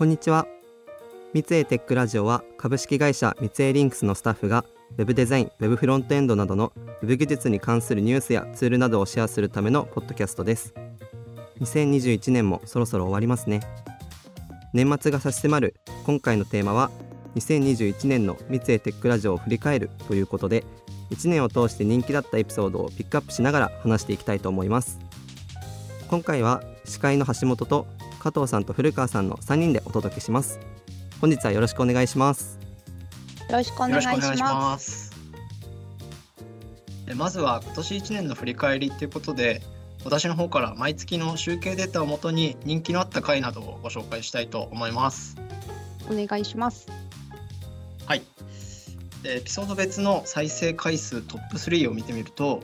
こんにちは。三井テックラジオは株式会社三井リンクスのスタッフが Web デザイン、Web フロントエンドなどの Web 技術に関するニュースやツールなどをシェアするためのポッドキャストです。2021年もそろそろ終わりますね。年末が差し迫る今回のテーマは2021年の三井テックラジオを振り返るということで1年を通して人気だったエピソードをピックアップしながら話していきたいと思います。今回は司会の橋本と加藤さんと古川さんの3人でお届けします。本日はよろしくお願いします。よろしくお願いします。まずは今年1年の振り返りということで私の方から毎月の集計データをもとに人気のあった回などをご紹介したいと思います。お願いします。はい。エピソード別の再生回数トップ3を見てみると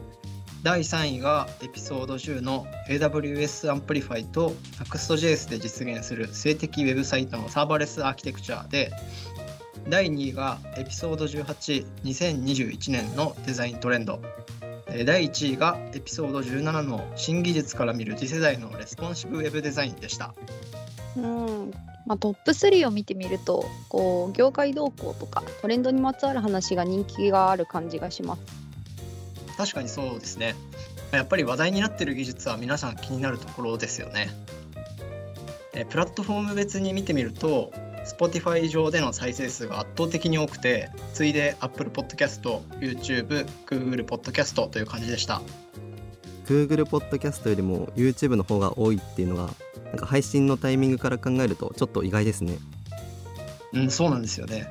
第3位がエピソード10の AWS Amplify と Next.js で実現する静的ウェブサイトのサーバレスアーキテクチャで第2位がエピソード182021年のデザイントレンド。第1位がエピソード17の新技術から見る次世代のレスポンシブウェブデザインでした。うん。まあ、トップ3を見てみるとこう業界動向とかトレンドにまつわる話が人気がある感じがします。確かにそうですね。やっぱり話題になってる技術は皆さん気になるところですよね。えプラットフォーム別に見てみると Spotify 上での再生数が圧倒的に多くて次いで Apple Podcast、YouTube、Google Podcast という感じでした。Google Podcast よりも YouTube の方が多いっていうのがなんか配信のタイミングから考えるとちょっと意外ですね。うんそうなんですよね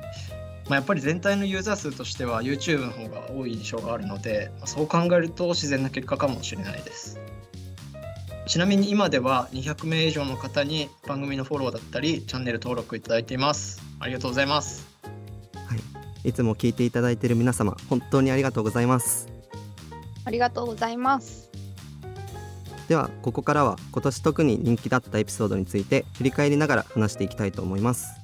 まあ、やっぱり全体のユーザー数としては YouTube の方が多い印象があるので、まあ、そう考えると自然な結果かもしれないです。ちなみに今では200名以上の方に番組のフォローだったりチャンネル登録いただいています。ありがとうございます。はい。いつも聞いていただいている皆様本当にありがとうございます。ありがとうございます。ではここからは今年特に人気だったエピソードについて振り返りながら話していきたいと思います、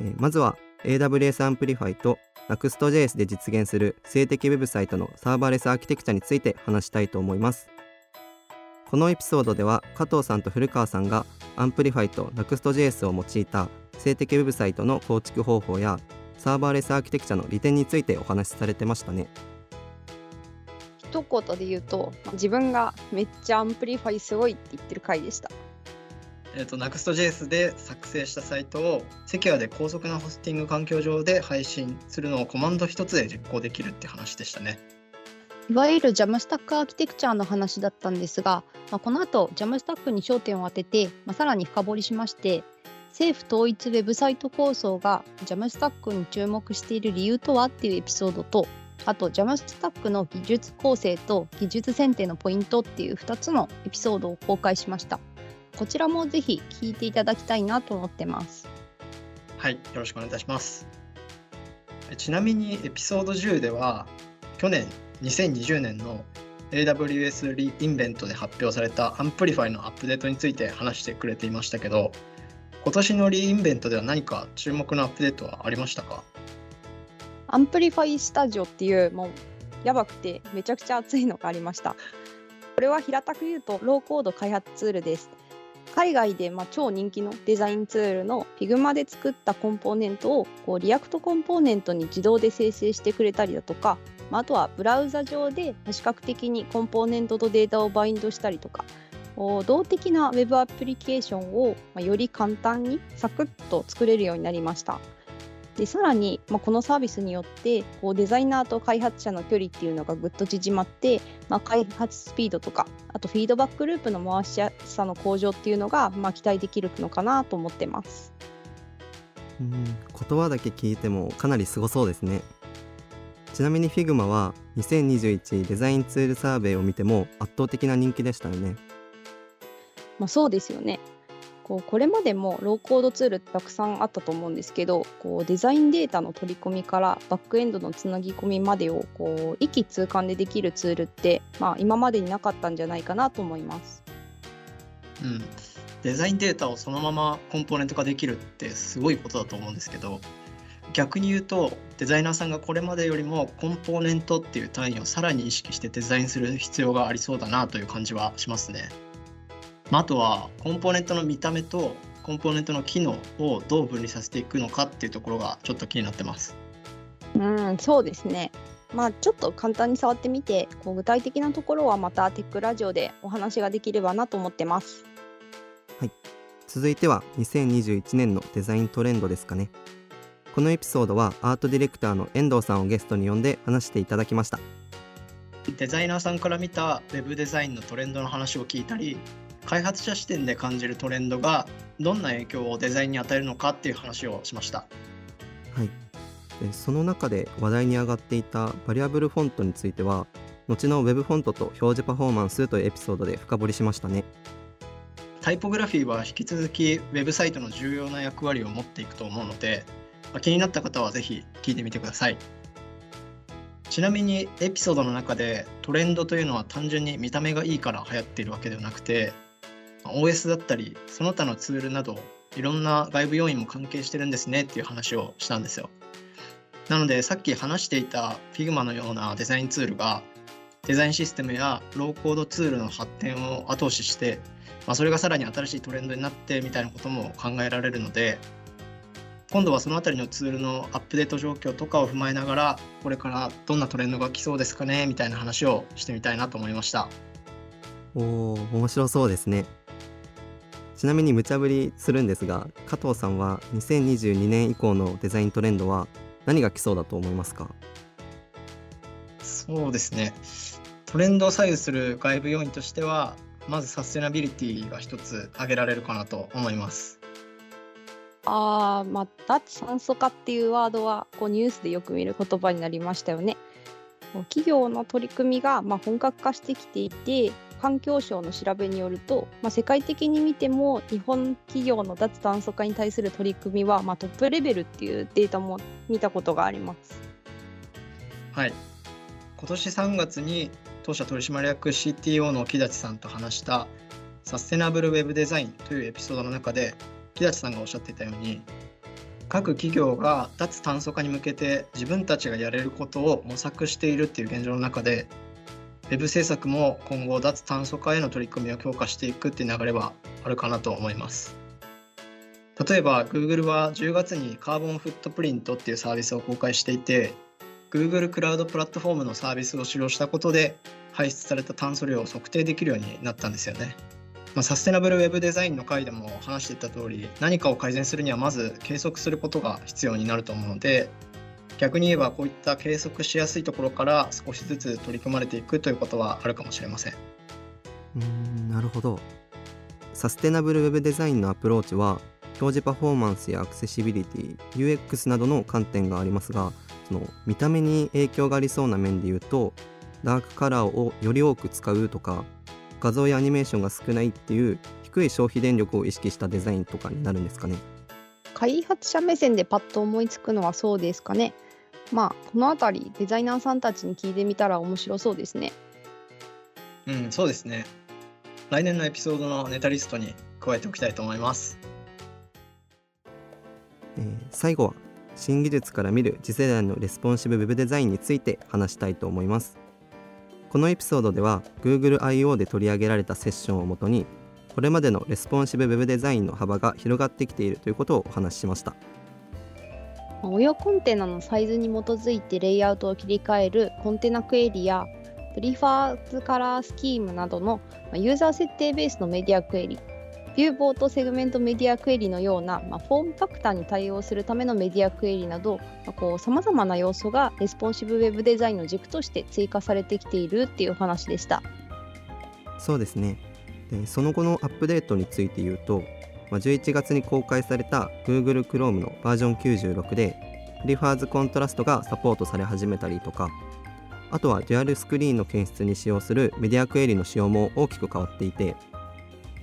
え、まずは AWS Amplify と Next.js で実現する静的ウェブサイトのサーバーレスアーキテクチャについて話したいと思いますこのエピソードでは加藤さんと古川さんが Amplify と Next.js を用いた静的ウェブサイトの構築方法やサーバーレスアーキテクチャの利点についてお話しされてましたね。一言で言うと自分がめっちゃ Amplify すごいって言ってる回でした。えーと、Next.js で作成したサイトをセキュアで高速なホスティング環境上で配信するのをコマンド一つで実行できるって話でしたね。いわゆるジャムスタックアーキテクチャの話だったんですが、まあ、この後ジャムスタックに焦点を当てて、まあ、さらに深掘りしまして政府統一ウェブサイト構想がジャムスタックに注目している理由とはっていうエピソードとあとジャムスタックの技術構成と技術選定のポイントっていう2つのエピソードを公開しましたこちらもぜひ聞いていただきたいなと思ってます。はいよろしくお願いいたします。ちなみにエピソード10では去年2020年の AWS リインベントで発表されたアンプリファイのアップデートについて話してくれていましたけど今年の re:Invent では何か注目のアップデートはありましたか？ Amplify Studio っていうもうやばくてめちゃくちゃ熱いのがありました。これは平たく言うとローコード開発ツールです海外でま超人気のデザインツールの Figma で作ったコンポーネントをこう React コンポーネントに自動で生成してくれたりだとかまあ、あとはブラウザ上で視覚的にコンポーネントとデータをバインドしたりとか動的な Web アプリケーションをより簡単にサクッと作れるようになりました。でさらに、まあ、このサービスによってこうデザイナーと開発者の距離っていうのがぐっと縮まって、まあ、開発スピードとかあとフィードバックループの回しやすさの向上っていうのが、まあ、期待できるのかなと思ってます。うん言葉だけ聞いてもかなりすごそうですね。ちなみに Figma は2021デザインツールサーベイを見ても圧倒的な人気でしたよね。まあ、そうですよね。こうこれまでもローコードツールってたくさんあったと思うんですけどこうデザインデータの取り込みからバックエンドのつなぎ込みまでをこう一気通貫でできるツールって、まあ、今までになかったんじゃないかなと思います。うん、デザインデータをそのままコンポーネント化できるってすごいことだと思うんですけど逆に言うとデザイナーさんがこれまでよりもコンポーネントっていう単位をさらに意識してデザインする必要がありそうだなという感じはしますね。まあ、あとはコンポーネントの見た目とコンポーネントの機能をどう分離させていくのかっていうところがちょっと気になってます。うん、そうですね。まあちょっと簡単に触ってみて、こう具体的なところはまたテックラジオでお話ができればなと思ってます。続いては2021年のデザイントレンドですかねこのエピソードはアートディレクターの遠藤さんをゲストに呼んで話していただきましたデザイナーさんから見た Web デザインのトレンドの話を聞いたり開発者視点で感じるトレンドがどんな影響をデザインに与えるのかっていう話をしました。はい。でその中で話題に上がっていたバリアブルフォントについては後の Web フォントと表示パフォーマンスというエピソードで深掘りしましたね。タイポグラフィーは引き続きウェブサイトの重要な役割を持っていくと思うので、まあ気になった方はぜひ聞いてみてください。ちなみにエピソードの中でトレンドというのは単純に見た目がいいから流行っているわけではなくてまあ OS だったりその他のツールなどいろんな外部要因も関係してるんですねっていう話をしたんですよ。なのでさっき話していた Figma のようなデザインツールがデザインシステムやローコードツールの発展を後押ししてまあ、それがさらに新しいトレンドになってみたいなことも考えられるので今度はそのあたりのツールのアップデート状況とかを踏まえながらこれからどんなトレンドが来そうですかねみたいな話をしてみたいなと思いましたおー面白そうですねちなみに無茶ぶりするんですが加藤さんは2022年以降のデザイントレンドは何が来そうだと思いますか？そうですね。トレンドを左右する外部要因としてはまずサステナビリティが一つ挙げられるかなと思います。あーまあ脱炭素化っていうワードはこうニュースでよく見る言葉になりましたよね。企業の取り組みがまあ本格化してきていて環境省の調べによると、まあ、世界的に見ても日本企業の脱炭素化に対する取り組みはまあトップレベルっていうデータも見たことがあります。はい今年3月に当社取締役 CTO の木立さんと話したサステナブルウェブデザインというエピソードの中で木立さんがおっしゃっていたように各企業が脱炭素化に向けて自分たちがやれることを模索しているっていう現状の中で Web 制作も今後脱炭素化への取り組みを強化していくっていう流れはあるかなと思います。例えば Google は10月にカーボンフットプリントっていうサービスを公開していて Google クラウドプラットフォームのサービスを使用したことで排出された炭素量を測定できるようになったんですよね。まあ、サステナブルウェブデザインの回でも話していた通り何かを改善するにはまず計測することが必要になると思うので逆に言えばこういった計測しやすいところから少しずつ取り組まれていくということはあるかもしれません。うーんなるほどサステナブルウェブデザインのアプローチは表示パフォーマンスやアクセシビリティ UX などの観点がありますがその見た目に影響がありそうな面で言うとダークカラーをより多く使うとか画像やアニメーションが少ないっていう低い消費電力を意識したデザインとかになるんですかね開発者目線でパッと思いつくのはそうですかね。まあこのあたりデザイナーさんたちに聞いてみたら面白そうですね。うん、そうですね。来年のエピソードのネタリストに加えておきたいと思います。えー最後は新技術から見る次世代のレスポンシブウェブデザインについて話したいと思いますこのエピソードでは Google I/O で取り上げられたセッションをもとにこれまでのレスポンシブウェブデザインの幅が広がってきているということをお話ししました応用コンテナのサイズに基づいてレイアウトを切り替えるコンテナクエリやprefers-color-scheme などのユーザー設定ベースのメディアクエリ viewport segment メディアクエリのような、ま、フォームファクターに対応するためのメディアクエリなどさまざ、まな要素がレスポンシブウェブデザインの軸として追加されてきているっていう話でした。そうですねでその後のアップデートについて言うと、まあ、11月に公開された Google Chrome のバージョン96でprefers-contrast がサポートされ始めたりとかあとはデュアルスクリーンの検出に使用するメディアクエリの仕様も大きく変わっていて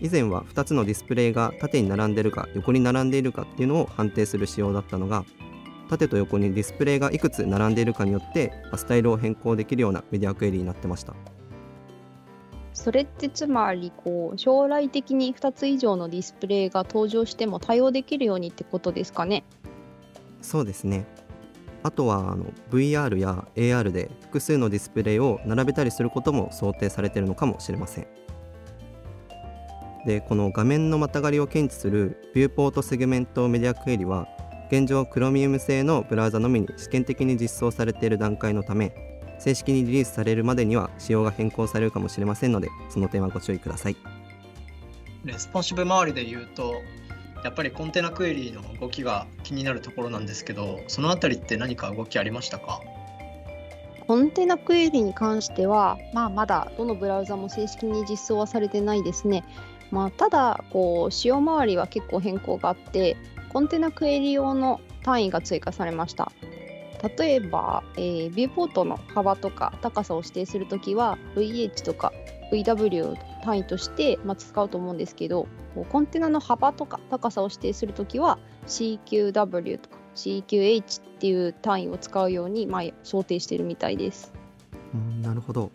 以前は2つのディスプレイが縦に並んでいるか横に並んでいるかっていうのを判定する仕様だったのが縦と横にディスプレイがいくつ並んでいるかによってスタイルを変更できるようなメディアクエリになってました。それってつまりこう将来的に2つ以上のディスプレイが登場しても対応できるようにってことですかね？そうですねあとはあの VR や AR で複数のディスプレイを並べたりすることも想定されているのかもしれませんでこの画面のまたがりを検知する viewport segment メディアクエリは現状 Chromium 製のブラウザのみに試験的に実装されている段階のため正式にリリースされるまでには仕様が変更されるかもしれませんのでその点はご注意ください。レスポンシブ周りで言うとやっぱりコンテナクエリの動きが気になるところなんですけどそのあたりって何か動きありましたか？コンテナクエリに関しては、まあ、まだどのブラウザも正式に実装はされてないですね。まあ、ただこう仕様周りは結構変更があってコンテナクエリ用の単位が追加されました例えば、えー、ビューポートの幅とか高さを指定するときは VH とか VW を単位として、まあ、使うと思うんですけどコンテナの幅とか高さを指定するときは CQW とか CQH っていう単位を使うように、まあ、想定してるみたいです。うんなるほど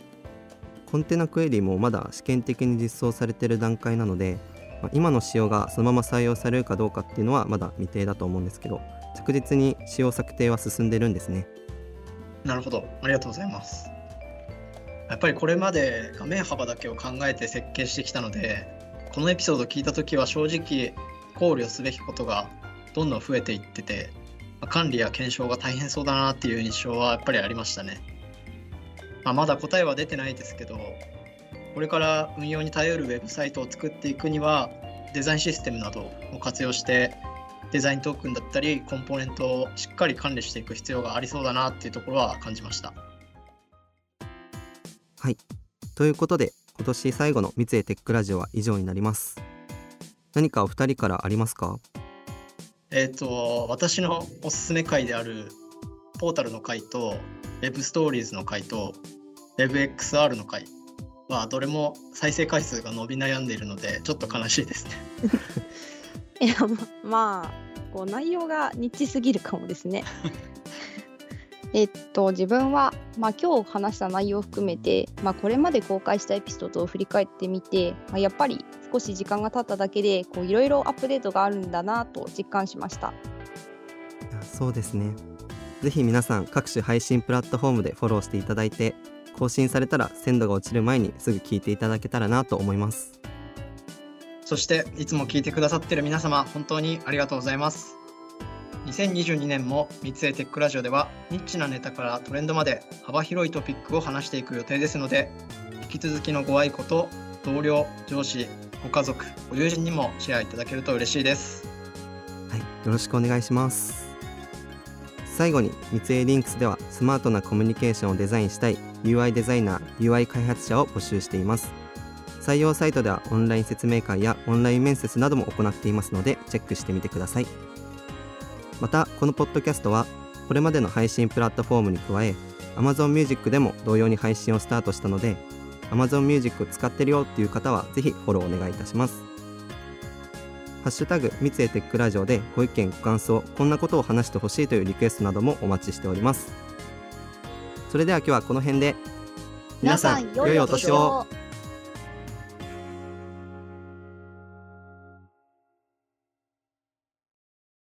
コンテナクエリもまだ試験的に実装されている段階なので、まあ、今の仕様がそのまま採用されるかどうかっていうのはまだ未定だと思うんですけど着実に仕様策定は進んでるんですね。なるほど。ありがとうございます。やっぱりこれまで画面幅だけを考えて設計してきたのでこのエピソード聞いた時は正直考慮すべきことがどんどん増えていってて管理や検証が大変そうだなっていう印象はやっぱりありましたね。まあ、まだ答えは出てないですけどこれから運用に頼るウェブサイトを作っていくにはデザインシステムなどを活用してデザイントークンだったりコンポーネントをしっかり管理していく必要がありそうだなっていうところは感じました。はい。ということで今年最後の三井テックラジオは以上になります。何かお二人からありますか？えっ、と私のおすすめ回であるポータルの回と Web ストーリーズの回と WebXR の回はどれも再生回数が伸び悩んでいるのでちょっと悲しいですね。いやままあこう内容がニッチすぎるかもですね。えっと自分は、まあ、今日話した内容を含めて、まあ、これまで公開したエピソードを振り返ってみて、まあ、やっぱり少し時間が経っただけでいろいろアップデートがあるんだなと実感しました。そうですねぜひ皆さん各種配信プラットフォームでフォローしていただいて更新されたら鮮度が落ちる前にすぐ聞いていただけたらなと思います。そしていつも聞いてくださっている皆様本当にありがとうございます。2022年も三井テックラジオではニッチなネタからトレンドまで幅広いトピックを話していく予定ですので引き続きのご愛顧と同僚上司ご家族ご友人にもシェアいただけると嬉しいです。はいよろしくお願いします。最後に三井リンクスではスマートなコミュニケーションをデザインしたい UI デザイナー UI 開発者を募集しています。採用サイトではオンライン説明会やオンライン面接なども行っていますのでチェックしてみてください。またこのポッドキャストはこれまでの配信プラットフォームに加え Amazon Music でも同様に配信をスタートしたので Amazon Music 使ってるよっていう方はぜひフォローお願いいたします。ハッシュタグ三井テックラジオでご意見ご感想こんなことを話してほしいというリクエストなどもお待ちしております。それでは今日はこの辺で。皆さん良いお年を。